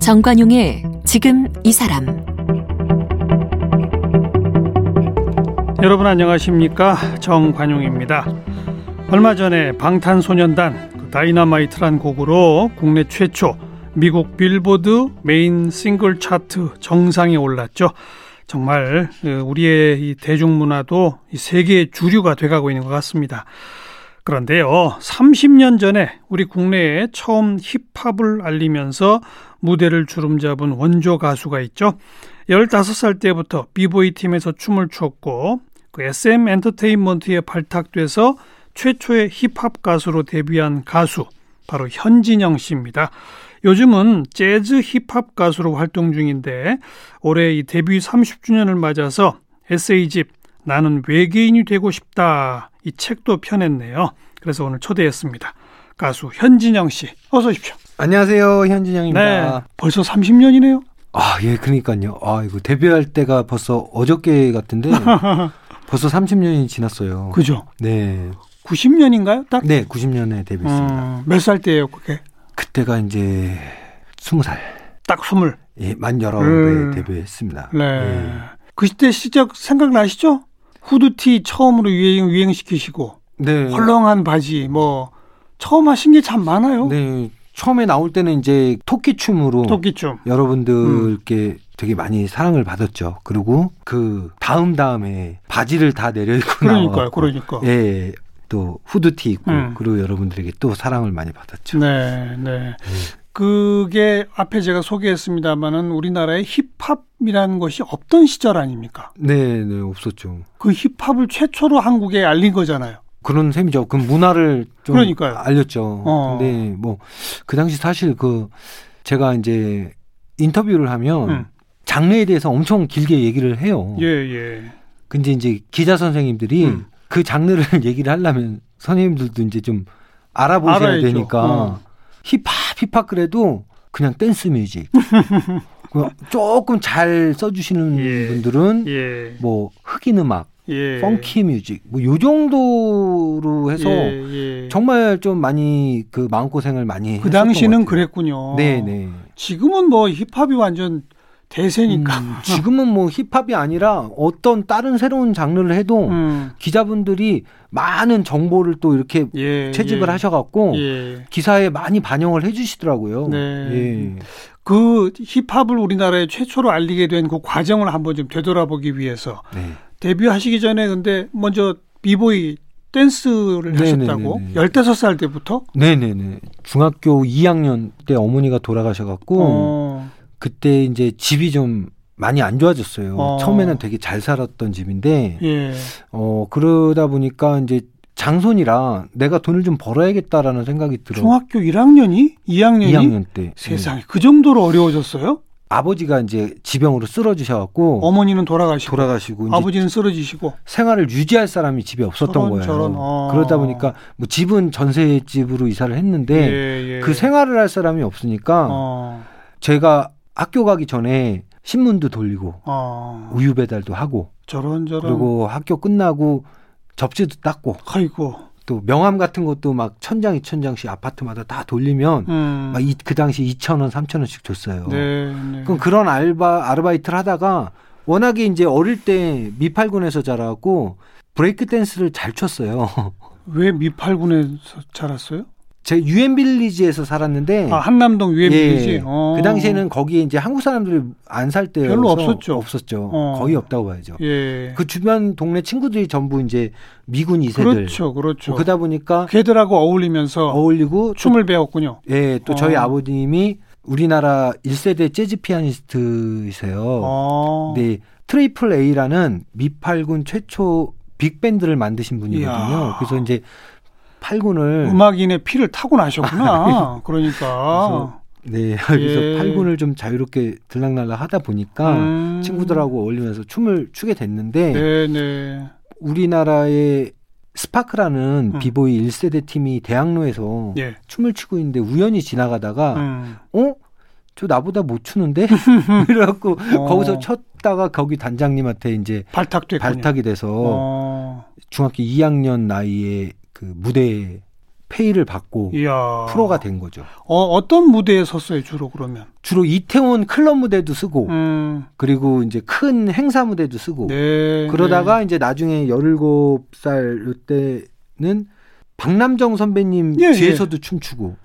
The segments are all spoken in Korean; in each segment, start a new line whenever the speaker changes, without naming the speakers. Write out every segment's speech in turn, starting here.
정관용의 지금 이 사람
여러분 안녕하십니까 정관용입니다. 얼마 전에 방탄소년단 그 다이너마이트란 곡으로 국내 최초 미국 빌보드 메인 싱글 차트 정상에 올랐죠. 정말 그 우리의 이 대중문화도 세계의 주류가 돼가고 있는 것 같습니다. 그런데요, 30년 전에 우리 국내에 처음 힙합을 알리면서 무대를 주름잡은 원조 가수가 있죠. 15살 때부터 비보이 팀에서 춤을 췄고 그 SM 엔터테인먼트에 발탁돼서 최초의 힙합 가수로 데뷔한 가수 바로 현진영 씨입니다. 요즘은 재즈 힙합 가수로 활동 중인데 올해 이 데뷔 30주년을 맞아서 에세이집 나는 외계인이 되고 싶다 이 책도 펴냈네요. 그래서 오늘 초대했습니다. 가수 현진영 씨 어서 오십시오.
안녕하세요. 현진영입니다.
네, 벌써 30년이네요.
아, 예, 그러니까요. 아, 이거 데뷔할 때가 벌써 어저께 같은데 벌써 30년이 지났어요.
그죠?
네.
90년인가요? 딱?
네, 90년에 데뷔했습니다.
음, 몇살 때예요, 그게?
그때가 이제 20살.
딱 스물.
예, 만 열아홉에
음.
데뷔했습니다.
네.
예.
그때 시절 생각나시죠? 후드티 처음으로 유행, 유행시키시고,
네.
헐렁한 바지, 뭐, 처음 하신 게 참 많아요.
네. 처음에 나올 때는 이제 토끼 춤으로
토끼춤.
여러분들께 되게 많이 사랑을 받았죠. 그리고 그 다음 다음에 바지를 다 내려입고
그러니까요, 그러니까.
예, 또 후드티 입고
음.
그리고 여러분들에게 또 사랑을 많이 받았죠.
네, 네. 그게 앞에 제가 소개했습니다마는 우리나라에 힙합이라는 것이 없던 시절 아닙니까?
네, 네, 없었죠.
그 힙합을 최초로 한국에 알린 거잖아요.
그런 셈이죠. 그 문화를 좀
그러니까요.
알렸죠.
어.
근데 뭐 그 당시 사실 그 제가 이제 인터뷰를 하면
음.
장르에 대해서 엄청 길게 얘기를 해요.
예, 예.
근데 이제 기자 선생님들이
음.
그 장르를 얘기를 하려면 선생님들도 이제 좀 알아보셔야
알아야죠.
되니까
어.
힙합 힙합 그래도 그냥 댄스 뮤직. 그 조금 잘 써주시는
예.
분들은
예.
뭐 흑인 음악,
예.
펑키 뮤직 뭐 요 정도로 해서
예, 예.
정말 좀 많이 그 마음고생을 많이
그 당시는. 그랬군요.
네, 네.
지금은 뭐 힙합이 완전 대세니까.
음, 지금은 뭐 힙합이 아니라 어떤 다른 새로운 장르를 해도
음.
기자분들이 많은 정보를 또 이렇게
예,
채집을
예.
하셔갖고
예.
기사에 많이 반영을 해주시더라고요.
네.
예.
그 힙합을 우리나라에 최초로 알리게 된 그 과정을 한번 좀 되돌아보기 위해서
네.
데뷔하시기 전에 근데 먼저 비보이 댄스를
네,
하셨다고
네, 네, 네.
15살 때부터
네네네. 중학교 2학년 때 어머니가 돌아가셔갖고
어.
그때 이제 집이 좀 많이 안 좋아졌어요.
어.
처음에는 되게 잘 살았던 집인데
예.
어 그러다 보니까 이제 장손이라 내가 돈을 좀 벌어야겠다라는 생각이 들어.
중학교 1학년이 2학년이
2학년 때
세상에 그 정도로 어려워졌어요?
아버지가 이제 지병으로 쓰러지셔갖고
어머니는 돌아가시고
돌아가시고
아버지는 쓰러지시고
생활을 유지할 사람이 집에 없었던
저런,
거예요.
저런, 어.
그러다 보니까 뭐 집은 전세 집으로 이사를 했는데
예, 예.
그 생활을 할 사람이 없으니까
어.
제가 학교 가기 전에 신문도 돌리고
어.
우유 배달도 하고
저런 저런
그리고 학교 끝나고 접시도 닦고
아이고
또 명함 같은 것도 막 천장 이천 장씩 아파트마다 다 돌리면
음.
막그 당시 2천 원, 3천 원씩 줬어요.
네, 네.
그럼 그런 알바 아르바이트를 하다가 워낙에 이제 어릴 때 미팔군에서 자라고 브레이크 댄스를 잘 췄어요.
왜 미팔군에서 자랐어요?
제 유엔 빌리지에서 살았는데
아 한남동 유엔 빌리지.
예, 그 당시에는 거기에 이제 한국 사람들이 안 살 때여서
별로 없었죠.
없었죠.
어.
거의 없다고 봐야죠.
예.
그 주변 동네 친구들이 전부 이제 미군 이세들
그렇죠, 그렇죠.
뭐 그러다 보니까
걔들하고 어울리면서
어울리고
춤을 배웠군요.
또, 예, 또 저희
어.
아버님이 우리나라 1세대 재즈 피아니스트이세요.
어.
네, 트리플 A라는 미8군 최초 빅밴드를 만드신 분이거든요.
이야.
그래서 이제 팔군을
음악인의 피를 타고 나셨구나. 그러니까.
네, 그래서
예.
팔군을 좀 자유롭게 들락날락 하다 보니까
음.
친구들하고 어울리면서 춤을 추게 됐는데
네, 네.
우리나라의 스파크라는
음.
비보이 1세대 팀이 대학로에서
예.
춤을 추고 있는데 우연히 지나가다가
음.
어? 저 나보다 못 추는데 그래갖고
어.
거기서 쳤다가 거기 단장님한테 이제
발탁됐군요.
발탁이 돼서
어.
중학교 2학년 나이에 그 무대에 페이를 받고
이야.
프로가 된 거죠.
어, 어떤 무대에 섰어요, 주로 그러면?
주로 이태원 클럽 무대도 쓰고
음.
그리고 이제 큰 행사 무대도 쓰고
네.
그러다가 이제 나중에 17살 이때는 박남정 선배님
예,
뒤에서도 춤추고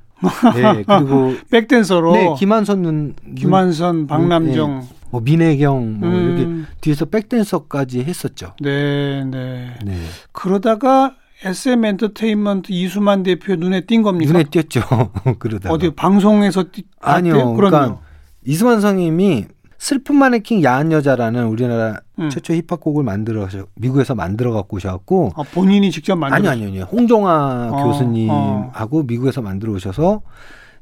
네, 그리고
네. 백댄서로
네, 김한선 눈, 눈
김한선, 박남정.
뭐 민혜경 뭐
음.
이렇게 뒤에서 백댄서까지 했었죠.
네, 네.
네.
그러다가 SM 엔터테인먼트 이수만 대표 눈에 띈 겁니까?
눈에 띄었죠. 그러다가
어디 방송에서 띄,
아니요.
봤대요?
그러니까. 이수만 선생님이 슬픈 마네킹 야한 여자라는 우리나라
음.
최초 힙합곡을 만들어 미국에서 만들어 갖고 오셔갖고
아, 본인이 직접 만든
아니요 아니요 아니요 홍종아
어,
교수님하고 미국에서 만들어 오셔서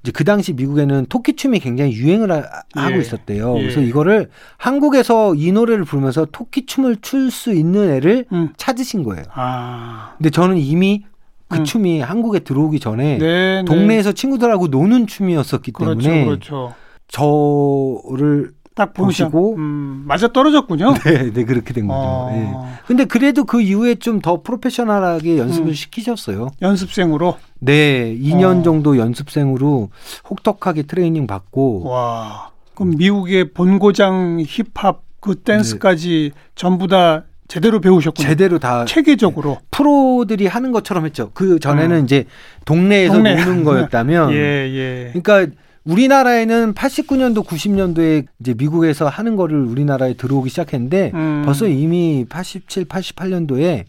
이제 그 당시 미국에는 토끼 춤이 굉장히 유행을 하,
예.
고 있었대요.
예.
그래서 이거를 한국에서 이 노래를 부르면서 토끼 춤을 출 수 있는 애를
음.
찾으신 거예요.
아.
근데 저는 이미 그
음.
춤이 한국에 들어오기 전에
네, 네.
동네에서 친구들하고 노는 춤이었었기
그렇죠,
때문에
그렇죠.
저를
딱 보시고 음, 맞아 떨어졌군요.
네, 네 그렇게 된 거죠.
어,
예. 근데 그래도 그 이후에 좀 더 프로페셔널하게 연습을
음.
시키셨어요.
연습생으로
네, 2년
어.
정도 연습생으로 혹독하게 트레이닝 받고
와. 그럼 미국의 본고장 힙합 그 댄스까지 전부 다 제대로 배우셨군요.
네. 제대로 다
체계적으로.
프로들이 하는 것처럼 했죠. 그 전에는
음.
이제 동네에서
동네.
노는 거였다면
예, 예.
그러니까 우리나라에는 89년도 90년도에 이제 미국에서 하는 거를 우리나라에 들어오기 시작했는데
음.
벌써 이미 87, 88년도에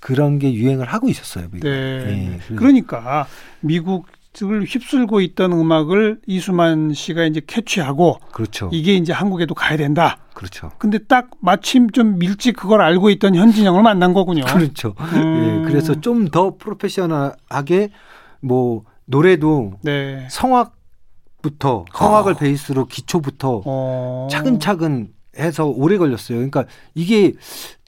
그런 게 유행을 하고 있었어요. 미국.
네.
예,
그러니까 미국 을 휩쓸고 있던 음악을 이수만 씨가 이제 캐치하고
그렇죠.
이게 이제 한국에도 가야 된다.
그렇죠.
근데 딱 마침 좀 일찍 그걸 알고 있던 현진영을 만난 거군요.
그렇죠.
음.
예, 그래서 좀 더 프로페셔널하게 뭐 노래도
네.
성악 부터 성악을
아.
베이스로 기초부터
어.
차근차근 해서 오래 걸렸어요. 그러니까 이게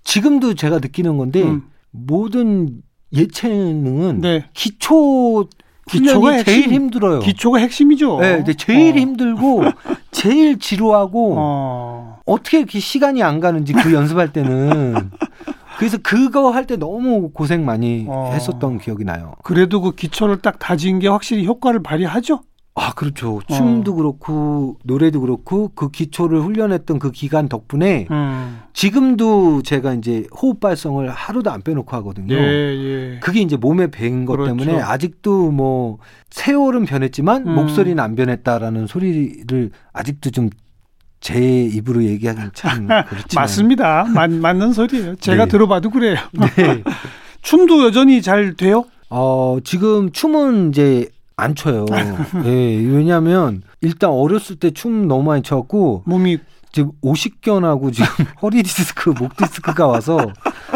지금도 제가 느끼는 건데
음.
모든 예체능은
네.
기초
기초가
제일. 힘들어요.
기초가 핵심이죠.
네, 근데 제일
어.
힘들고 제일 지루하고
어.
어떻게 이렇게 시간이 안 가는지 그 연습할 때는 그래서 그거 할 때 너무 고생 많이
어.
했었던 기억이 나요.
그래도 그 기초를 딱 다진 게 확실히 효과를 발휘하죠.
아 그렇죠. 춤도 그렇고 노래도 그렇고 그 기초를 훈련했던 그 기간 덕분에
음.
지금도 제가 이제 호흡 발성을 하루도 안 빼놓고 하거든요.
예, 예.
그게 이제 몸에 배인 것
그렇죠.
때문에 아직도 뭐 세월은 변했지만
음.
목소리는 안 변했다라는 소리를 아직도 좀제 입으로 얘기하기는 참 그렇지만
맞습니다. 맞, 맞는 소리예요. 제가
네.
들어봐도 그래요.
네.
춤도 여전히 잘 돼요?
어, 지금 춤은 이제 안 춰요. 예, 왜냐하면 일단 어렸을 때 춤 너무 많이 췄고
몸이
지금 오십견하고 지금 허리 디스크, 목 디스크가 와서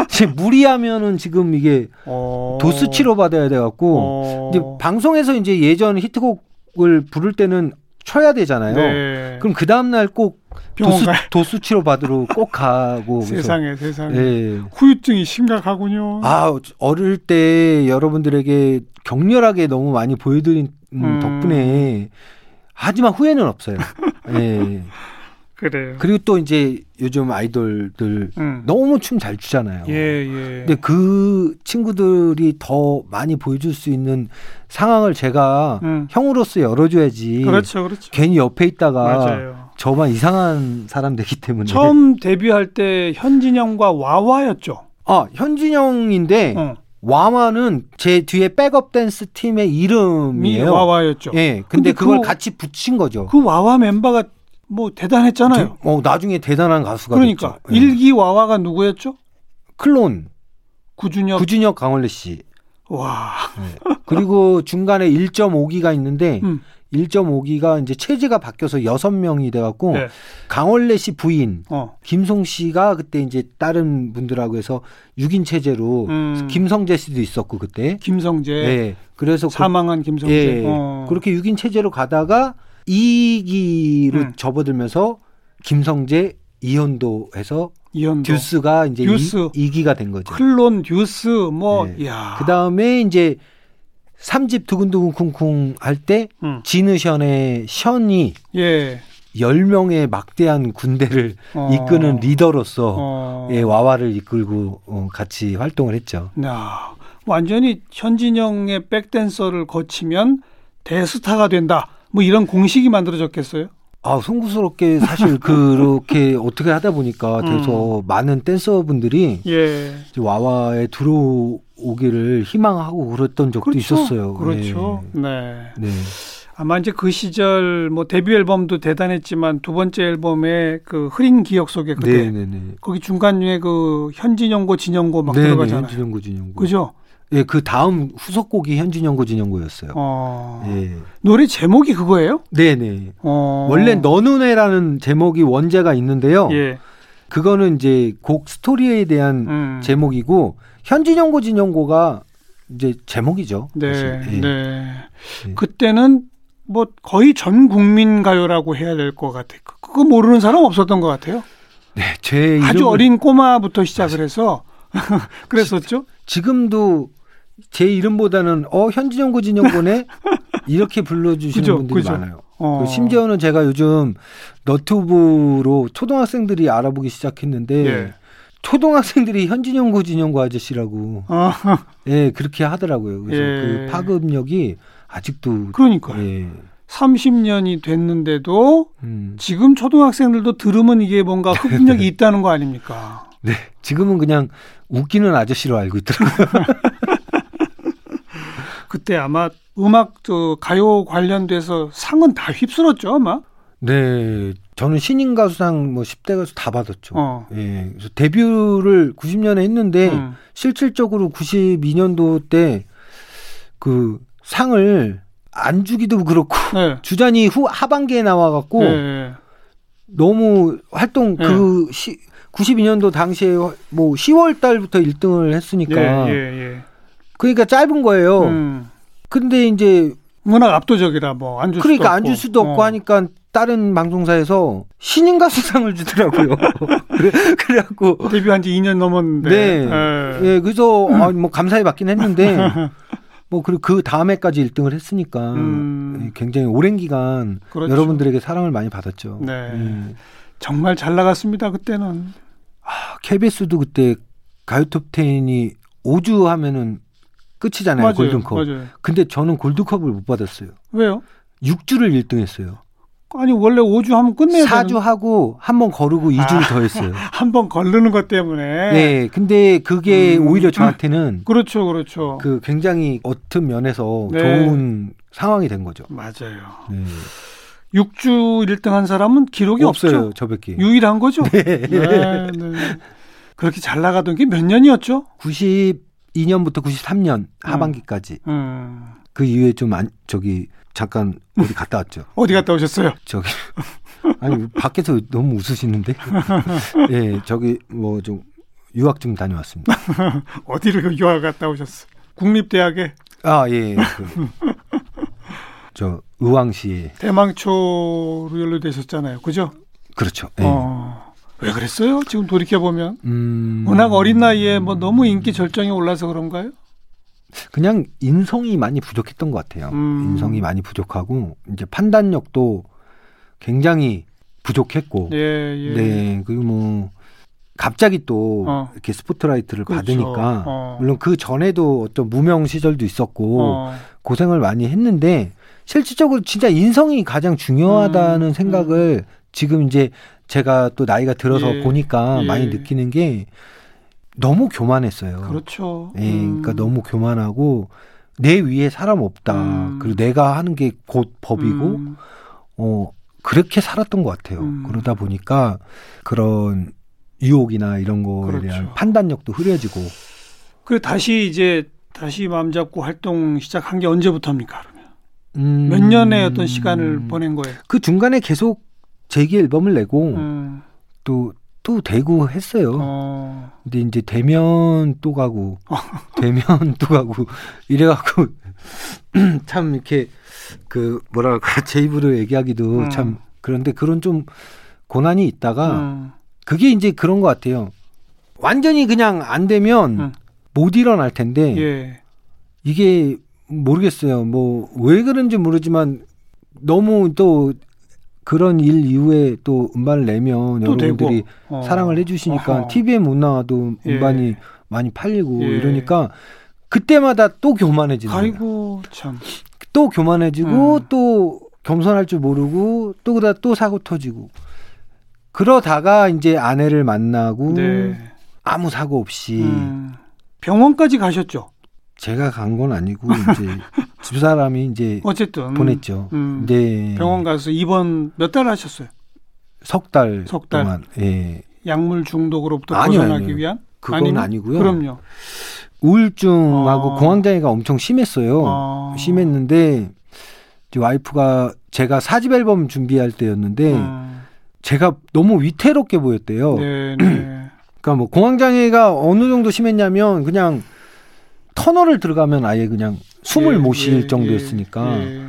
지금 무리하면은 지금 이게
어...
도수 치료 받아야 돼 갖고
어...
이제 방송에서 이제 예전 히트곡을 부를 때는 쳐야 되잖아요.
네.
그럼 그 다음 날 꼭 도수. 도수 치료 받으러 꼭 가고
세상에 세상에
예.
후유증이 심각하군요.
아 어릴 때 여러분들에게 격렬하게 너무 많이 보여드린
음.
덕분에 하지만 후회는 없어요. 예.
그래요.
그리고 또 이제 요즘 아이돌들
음.
너무 춤 잘 추잖아요.
예, 예.
근데 그 친구들이 더 많이 보여줄 수 있는 상황을 제가
음.
형으로서 열어줘야지.
그렇죠, 그렇죠.
괜히 옆에 있다가
맞아요.
저만 이상한 사람 되기 때문에.
처음 데뷔할 때 현진영과 와와였죠.
아 현진영인데
어.
와마는 제 뒤에 백업 댄스 팀의
미
이름이에요.
와와였죠.
예, 근데,
근데
그걸
그거-
같이 붙인 거죠.
그 와와 멤버가 뭐 대단했잖아요.
어, 나중에 대단한 가수가
그러니까
됐죠. 예.
일기 와와가 누구였죠?
클론,
구준혁.
구준혁, 강원래 씨.
와.
예. 그리고 중간에 1.5기가 있는데
음.
1.5기가 이제 체제가 바뀌어서 6명이 돼 갖고
네.
강원래 씨 부인
어.
김송 씨가 그때 이제 다른 분들하고 해서 6인 체제로
음.
김성재 씨도 있었고 그때.
김성재.
예. 그래서 그-
사망한 김성재.
예.
어.
그렇게 6인 체제로 가다가 2기로
음.
접어들면서 김성재 이현도 해서
이현도.
듀스가 이제
듀스.
2기가 된 거죠.
클론 듀스 뭐
네.
야.
그 다음에 이제 삼집 두근두근 쿵쿵 할때
음.
지누션의 션이
예.
10명의 막대한 군대를
어.
이끄는 리더로서
어.
예, 와와를 이끌고 어, 같이 활동을 했죠.
야, 완전히 현진영의 백댄서를 거치면 대스타가 된다. 뭐 이런 공식이 만들어졌겠어요?
아, 송구스럽게 사실 그렇게 어떻게 하다 보니까
음.
돼서 많은 댄서분들이
예.
이제 와와에 들어오기를 희망하고 그랬던 적도 있었어요.
그렇죠.
예.
네.
네.
아마 이제 그 시절 뭐 데뷔 앨범도 대단했지만 두 번째 앨범에 그 흐린 기억 속에 그대
네, 네, 네.
거기 중간에 그 현진영고 진영고 막
네, 네,
들어가잖아요.
현진영고 진영고.
그죠?
예, 그 다음 후속곡이 현진영고 진영고였어요.
어.
예.
노래 제목이 그거예요?
네, 네.
어.
원래 너 눈에라는 제목이 원제가 있는데요.
예.
그거는 이제 곡 스토리에 대한
음.
제목이고 현진영고 진영고가 이제 제목이죠.
네.
예.
네.
예.
그때는 뭐 거의 전 국민 가요라고 해야 될 것 같아요. 그- 그거 모르는 사람 없었던 것 같아요.
네, 제
아주
이름을
어린 꼬마부터 시작을 해서 그랬었죠.
지 금도 제 이름보다는 어 현진영고 진영고네 이렇게 불러주시는
그죠,
분들이
그죠.
많아요.
어.
그 심지어는 제가 요즘 너튜브로 초등학생들이 알아보기 시작했는데
예.
초등학생들이 현진영고 진영고 아저씨라고
어,
예 그렇게 하더라고요. 그래서
예.
그 파급력이 아직도
그러니까
예.
30년이 됐는데도
음.
지금 초등학생들도 들으면 이게 뭔가 흡입력이 있다는 거 아닙니까?
네 지금은 그냥 웃기는 아저씨로 알고 있더라고요.
그때 아마 음악 저 가요 관련돼서 상은 다 휩쓸었죠 아마.
네 저는 신인 가수상 뭐 10대 가수 다 받았죠.
어.
예 그래서 데뷔를 90년에 했는데
음.
실질적으로 92년도 때 그 상을 안 주기도 그렇고
네.
주잔이 후 하반기에 나와 갖고
네.
너무 활동
네.
그 시, 92년도 당시에 뭐 10월 달부터 1등을 했으니까
예, 예,
그러니까 짧은
예.
거예요.
음.
근데 이제
워낙 압도적이라 뭐 안줄 수도
그러니까. 안 줄 수도 없고
어.
하니까 다른 방송사에서 신인 가수상을 주더라고요. 그래, 그래갖고
데뷔한 지 2년 넘었는데.
네.
예.
예, 그래서 아, 뭐 감사히 받긴 했는데 뭐 그리고 그 다음에까지 1등을 했으니까
음.
예, 굉장히 오랜 기간
그렇죠.
여러분들에게 사랑을 많이 받았죠.
네.
예.
정말 잘 나갔습니다 그때는.
아, KBS도 그때 가요톱 10이 5주 하면은 끝이잖아요.
맞아요.
골든컵.
맞아요.
근데 저는 골든컵을 못 받았어요.
왜요?
6주를 1등 했어요.
아니 원래 5주 하면 끝내야
4주 하고 한 번 거르고 2주를
아.
더 했어요.
한 번 걸르는 것 때문에.
네. 근데 그게
음.
오히려 저한테는
그렇죠, 그렇죠.
그 굉장히 어떤 면에서
네.
좋은 상황이 된 거죠.
맞아요.
네.
6주 1등 한 사람은 기록이
없어요,
없죠.
저밖에.
유일한 거죠. 네. 네. 그렇게 잘 나가던 게 몇 년이었죠?
92년부터 93년 하반기까지
음.
그 이후에 좀 안, 저기 잠깐 어디 갔다 왔죠.
어디 갔다 오셨어요?
저기 아니 밖에서 너무 웃으시는데 예 저기 뭐 좀 유학 좀 다녀왔습니다.
어디를 그 유학 갔다 오셨어요? 국립대학에
아 예 그, 저 의왕시에
대망초로 연루되셨잖아요. 그죠?
그렇죠. 예.
어. 왜 그랬어요? 지금 돌이켜 보면
음,
워낙 어린 나이에 뭐 너무 인기 절정에 올라서 그런가요?
그냥 인성이 많이 부족했던 것 같아요.
음.
인성이 많이 부족하고 이제 판단력도 굉장히 부족했고
예, 예.
네 그리고 뭐 갑자기 또
어.
이렇게 스포트라이트를
그렇죠.
받으니까
어.
물론 그 전에도 어떤 무명 시절도 있었고
어.
고생을 많이 했는데 실질적으로 진짜 인성이 가장 중요하다는
음,
생각을 지금 이제 제가 또 나이가 들어서
예,
보니까
예.
많이 느끼는 게 너무 교만했어요.
그렇죠.
예,
음.
그러니까 너무 교만하고 내 위에 사람 없다.
음.
그리고 내가 하는 게 곧 법이고
음.
어 그렇게 살았던 것 같아요.
음.
그러다 보니까 그런 유혹이나 이런 거에
그렇죠.
대한 판단력도 흐려지고
그래 다시 이제 다시 마음 잡고 활동 시작한 게 언제부터입니까? 그러면
음,
몇 년의 어떤 시간을 보낸 거예요?
그 중간에 계속 재기 앨범을 내고
음.
또또 대구 했어요.
어.
근데 이제 대면 또 가고 대면 또 가고 이래갖고 참 이렇게 그 뭐랄까 제 입으로 얘기하기도
음.
참 그런데 그런 좀 고난이 있다가
음.
그게 이제 그런 것 같아요. 완전히 그냥 안 되면
음.
못 일어날 텐데
예.
이게 모르겠어요. 뭐 왜 그런지 모르지만 너무 또 그런 일 이후에 또 음반을 내면
또
여러분들이.
어.
사랑을 해주시니까
어허.
TV에 못 나와도
예.
음반이 많이 팔리고
예.
이러니까 그때마다 또 교만해지는 거예요.
아이고 참.
또 교만해지고
음.
또 겸손할 줄 모르고 또 그러다 또 사고 터지고 그러다가 이제 아내를 만나고
네.
아무 사고 없이
음. 병원까지 가셨죠.
제가 간 건 아니고 이제 집사람이 이제
어쨌든
보냈죠.
음.
네.
병원 가서 입원 몇 달 하셨어요. 석달석 달.
동안. 예.
약물 중독으로부터
아니요,
벗어나기
아니요.
위한?
그건
아니면?
아니고요.
그럼요.
우울증하고
어.
공황장애가 엄청 심했어요.
어.
심했는데 와이프가 제가 사집 앨범 준비할 때였는데
음.
제가 너무 위태롭게 보였대요.
네, 네.
그러니까 뭐 공황장애가 어느 정도 심했냐면 그냥 터널을 들어가면 아예 그냥 숨을
예,
못쉴
예,
정도였으니까.
예,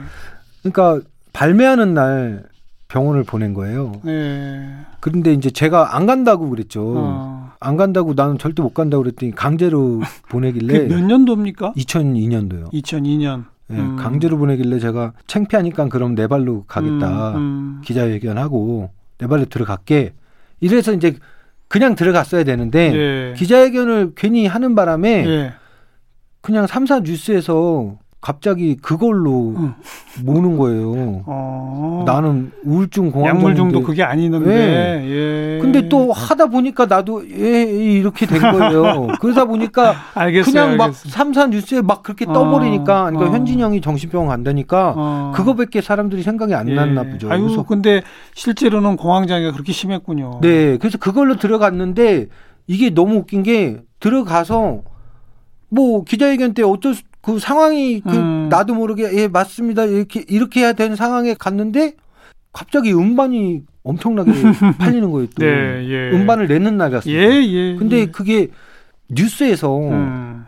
그러니까 발매하는 날 병원을 보낸 거예요.
네.
그런데 이제 제가 안 간다고 그랬죠.
어.
안 간다고 나는 절대 못 간다고 그랬더니 강제로 보내길래
몇 년도입니까?
2002년도요.
2002년.
예,
음.
강제로 보내길래 제가 창피하니까 그럼 내 발로 가겠다.
음, 음.
기자회견하고 내 발로 들어갈게. 이래서 이제 그냥 들어갔어야 되는데
예.
기자회견을 괜히 하는 바람에
예.
그냥 삼사 뉴스에서 갑자기 그걸로
음.
모는 거예요.
어.
나는 우울증 공황
약물 중독 그게 아니는데. 예.
근데 또 하다 보니까 나도 예 이렇게 된 거예요. 그러다 보니까
알겠어요.
그냥 막
알겠어요.
삼사 뉴스에 막 그렇게
어,
떠버리니까 그러니까
어.
현진이 형이 정신병원 간다니까
어.
그거밖에 사람들이 생각이 안
예.
났나 보죠.
아유,
그래서
근데 실제로는 공황 장애가 그렇게 심했군요.
네, 그래서 그걸로 들어갔는데 이게 너무 웃긴 게 들어가서 뭐 기자회견 때 어쩔 수, 그 상황이 그
음.
나도 모르게 예 맞습니다 이렇게 이렇게 해야 되는 상황에 갔는데 갑자기 음반이 엄청나게 팔리는 거예요. 또
네, 예.
음반을 내는 날 갔어요.
예, 예.
근데
예.
그게 뉴스에서
음.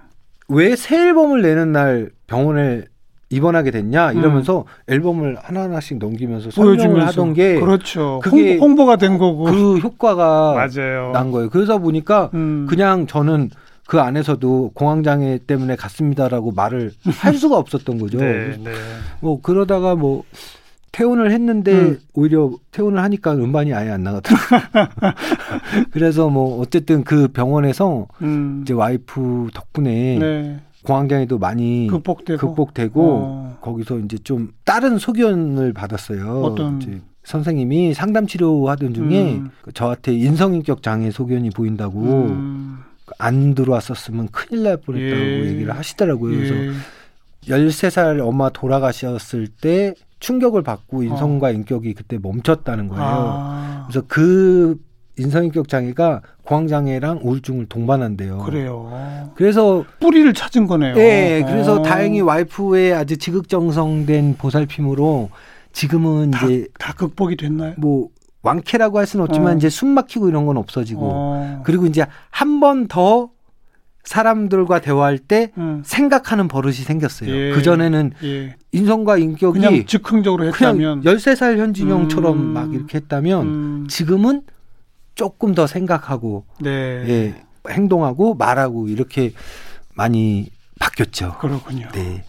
왜새 앨범을 내는 날 병원에 입원하게 됐냐 이러면서 앨범을 하나하나씩 넘기면서 설명을
음.
하던 게
그렇죠.
그게
홍보, 가 된 거고.
그 효과가
맞아요.
난 거예요. 그러다 보니까
음.
그냥 저는 그 안에서도 공황장애 때문에 갔습니다라고 말을 할 수가 없었던 거죠.
네, 네.
뭐 그러다가 뭐 퇴원을 했는데
음.
오히려 퇴원을 하니까 음반이 아예 안 나가더라고요. 그래서 뭐 어쨌든 그 병원에서
음.
이제 와이프 덕분에
네.
공황장애도 많이
극복되고.
극복되고
어.
거기서 이제 좀 다른 소견을 받았어요.
어떤?
이제 선생님이 상담 치료하던 중에
음.
저한테 인성인격 장애 소견이 보인다고
음.
안 들어왔었으면 큰일 날 뻔했다고
예.
얘기를 하시더라고요. 그래서
예.
13살 엄마 돌아가셨을 때 충격을 받고
어.
인성과 인격이 그때 멈췄다는 거예요.
아,
그래서 그 인성인격 장애가 공황장애랑 우울증을 동반한대요.
그래요.
그래서
뿌리를 찾은 거네요.
예, 그래서
어.
다행히 와이프의 아주 지극정성된 보살핌으로 지금은
다,
이제
다 극복이 됐나요?
뭐 완쾌라고 할 수는 없지만
어.
이제 숨 막히고 이런 건 없어지고
어.
그리고 이제 한 번 더 사람들과 대화할 때
음.
생각하는 버릇이 생겼어요.
예.
그 전에는
예.
인성과 인격이
그냥 즉흥적으로
그냥
했다면
13살 현진영처럼
음.
막 이렇게 했다면
음.
지금은 조금 더 생각하고
네.
예, 행동하고 말하고 이렇게 많이 바뀌었죠.
그렇군요.
네.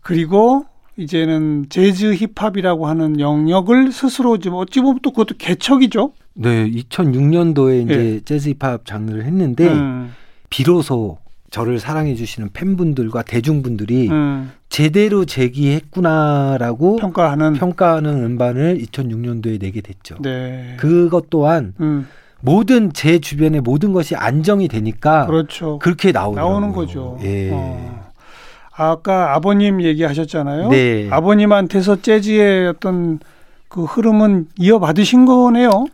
그리고 이제는 재즈 힙합이라고 하는 영역을 스스로 좀 어찌 보면 또 그것도 개척이죠.
네, 2006년도에 이제
예.
재즈 힙합 장르를 했는데
음.
비로소 저를 사랑해 주시는 팬분들과 대중분들이
음.
제대로 제기했구나라고
평가하는
평가하는 음반을 2006년도에 내게 됐죠.
네.
그것 또한
음.
모든 제 주변의 모든 것이 안정이 되니까
그렇죠.
그렇게.
나오는 거죠.
예.
어. 아까 아버님 얘기하셨잖아요.
네.
아버님한테서 재즈의 어떤 그 흐름은 이어받으신 거네요.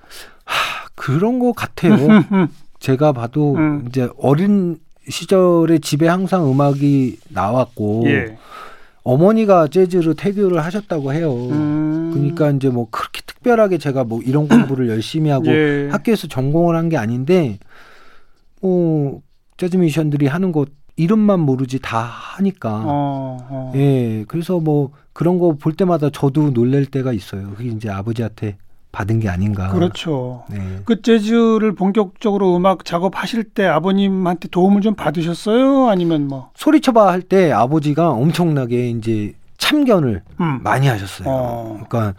그런 것 같아요. 제가 봐도
음.
이제 어린 시절에 집에 항상 음악이 나왔고
예.
어머니가 재즈로 태교를 하셨다고 해요.
음.
그러니까 이제 뭐 그렇게 특별하게 제가 뭐 이런 공부를 열심히 하고
예.
학교에서 전공을 한 게 아닌데 뭐 재즈 뮤지션들이 하는 것 이름만 모르지 다 하니까
어, 어.
예 그래서 뭐 그런 거 볼 때마다 저도 놀랄 때가 있어요. 그게 이제 아버지한테 받은 게 아닌가.
그렇죠.
네.
그 재즈를 본격적으로 음악 작업하실 때 아버님한테 도움을 좀 받으셨어요? 아니면 뭐?
소리쳐봐 할 때 아버지가 엄청나게 이제 참견을
음.
많이 하셨어요.
어.
그러니까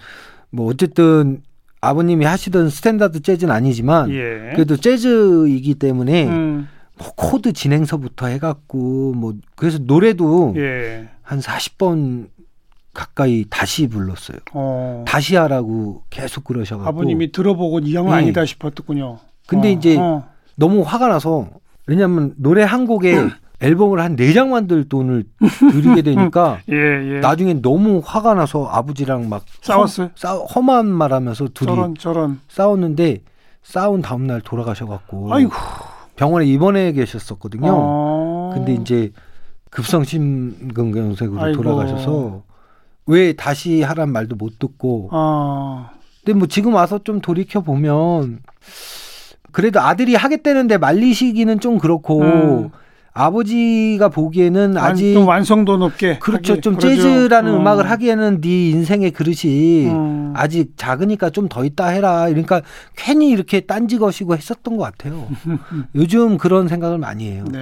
뭐 어쨌든 아버님이 하시던 스탠다드 재즈는 아니지만
예.
그래도 재즈이기 때문에
음.
뭐 코드 진행서부터 해갖고 뭐 그래서 노래도
예.
한 40번 가까이 다시 불렀어요.
어.
다시 하라고 계속 그러셔가지고
아버님이 들어보고 이 형은
예.
아니다 싶었군요.
근데
어.
이제
어.
너무 화가 나서 왜냐면 노래 한 곡에 앨범을 한 네 장 만들 돈을 들이게 되니까
예, 예.
나중에 너무 화가 나서 아버지랑 막
싸웠어요?
험, 싸, 험한 말하면서 둘이
저런 저런.
싸웠는데 싸운 다음 날 돌아가셔갖고
아이고.
병원에 입원해 계셨었거든요.
어.
근데 이제 급성 심근경색으로
아이고.
돌아가셔서 왜 다시 하란 말도 못 듣고
어.
근데 뭐 지금 와서 좀 돌이켜 보면 그래도 아들이 하겠다는데 말리시기는 좀 그렇고
음.
아버지가 보기에는
완-
아직
좀 완성도 높게.
그렇죠
하기-
좀
그러죠.
재즈라는
어.
음악을 하기에는 네 인생의 그릇이
음.
아직 작으니까 좀 더 있다 해라 그러니까 괜히 이렇게 딴지 거시고 했었던 것 같아요 요즘 그런 생각을 많이 해요
네.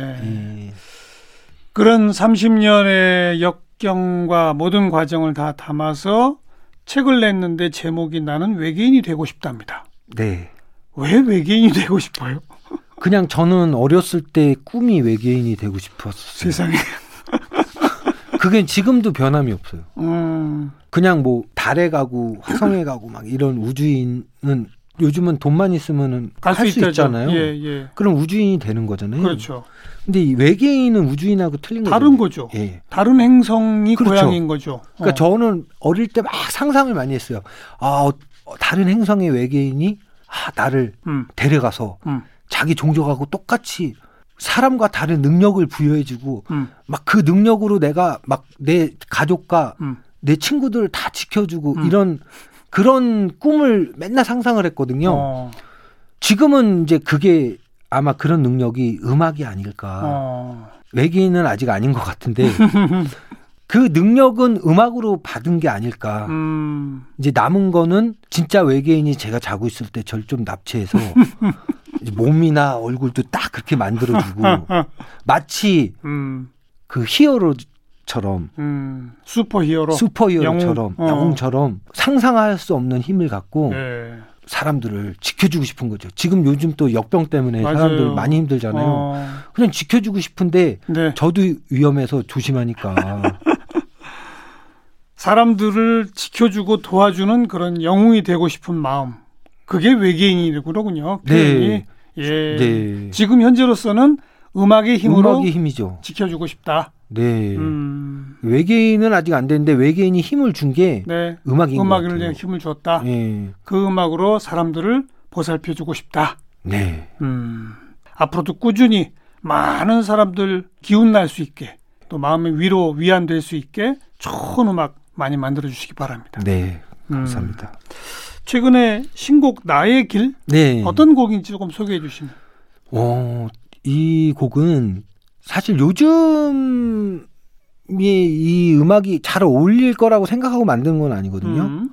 예.
그런 30년의 역경과 모든 과정을 다 담아서 책을 냈는데 제목이 나는 외계인이 되고 싶답니다.
네.
왜 외계인이 되고 싶어요?
그냥 저는 어렸을 때 꿈이 외계인이 되고 싶었어요.
세상에.
그게 지금도 변함이 없어요.
음,
그냥 뭐 달에 가고 화성에 가고 막 이런 우주인은 요즘은 돈만 있으면은 갈수할수
있다죠.
있잖아요.
예, 예.
그럼 우주인이 되는 거잖아요.
그렇죠.
근데 이 외계인은 우주인하고 틀린 거죠.
다른 거죠.
예.
다른 행성이
그렇죠.
고향인 거죠.
그러니까
어.
저는 어릴 때 막 상상을 많이 했어요. 아, 어, 어, 다른 행성의 외계인이 아, 나를
음,
데려가서
음,
자기 종족하고 똑같이 사람과 다른 능력을 부여해주고
음,
막그 능력으로 내가 막 내 가족과
음.
내 친구들을 다 지켜주고
음.
이런 그런 꿈을 맨날 상상을 했거든요.
어,
지금은 이제 그게 아마 그런 능력이 음악이 아닐까.
어.
외계인은 아직 아닌 것 같은데 그 능력은 음악으로 받은 게 아닐까.
음,
이제 남은 거는 진짜 외계인이 제가 자고 있을 때 절 좀 납치해서 몸이나 얼굴도 딱 그렇게 만들어주고 마치
음,
그 히어로처럼
음. 슈퍼히어로.
슈퍼히어로처럼
영웅. 어.
영웅처럼 상상할 수 없는 힘을 갖고
예.
사람들을 지켜주고 싶은 거죠. 지금 요즘 또 역병 때문에
맞아요.
사람들 많이 힘들잖아요.
어,
그냥 지켜주고 싶은데
네.
저도 위험해서 조심하니까.
사람들을 지켜주고 도와주는 그런 영웅이 되고 싶은 마음. 그게 외계인이군요.
네.
예.
네.
지금 현재로서는 음악의 힘으로
음악이 힘이죠.
지켜주고 싶다.
네.
음,
외계인은 아직 안 되는데 외계인이 힘을 준게
네.
음악인 것
음악을
같아요.
힘을 줬다.
예.
그 음악으로 사람들을 보살펴주고 싶다.
네.
음, 앞으로도 꾸준히 많은 사람들 기운 날 수 있게 또 마음의 위로 위안 될 수 있게 좋은 음악 많이 만들어 주시기 바랍니다.
네.
음,
감사합니다.
최근에 신곡 나의 길
네.
어떤 곡인지 조금 소개해 주시면.
어, 이 곡은 사실 요즘에 이 음악이 잘 어울릴 거라고 생각하고 만든 건 아니거든요.
음,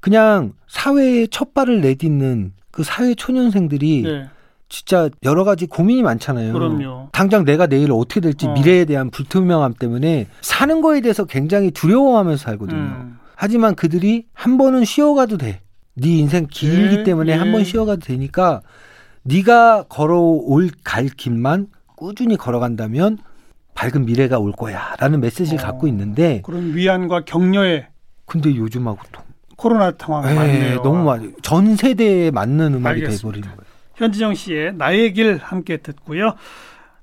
그냥 사회에 첫 발을 내딛는 그 사회 초년생들이
네,
진짜 여러 가지 고민이 많잖아요.
그럼요.
당장 내가 내일 어떻게 될지
어.
미래에 대한 불투명함 때문에 사는 거에 대해서 굉장히 두려워하면서 살거든요.
음,
하지만 그들이 한 번은 쉬어가도 돼. 네 인생 길기
예,
때문에
예.
한번 쉬어가도 되니까 네가 걸어올 갈 길만 꾸준히 걸어간다면 밝은 미래가 올 거야라는 메시지를
어.
갖고 있는데
그런 위안과 격려에
근데 요즘하고 또
코로나 상황이
에,
많네요.
너무 많이 전 세대에 맞는 음악이
알겠습니다.
돼버리는 거예요.
현진영 씨의 나의 길 함께 듣고요.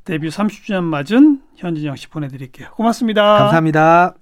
데뷔 30주년 맞은 현진영 씨 보내드릴게요. 고맙습니다.
감사합니다.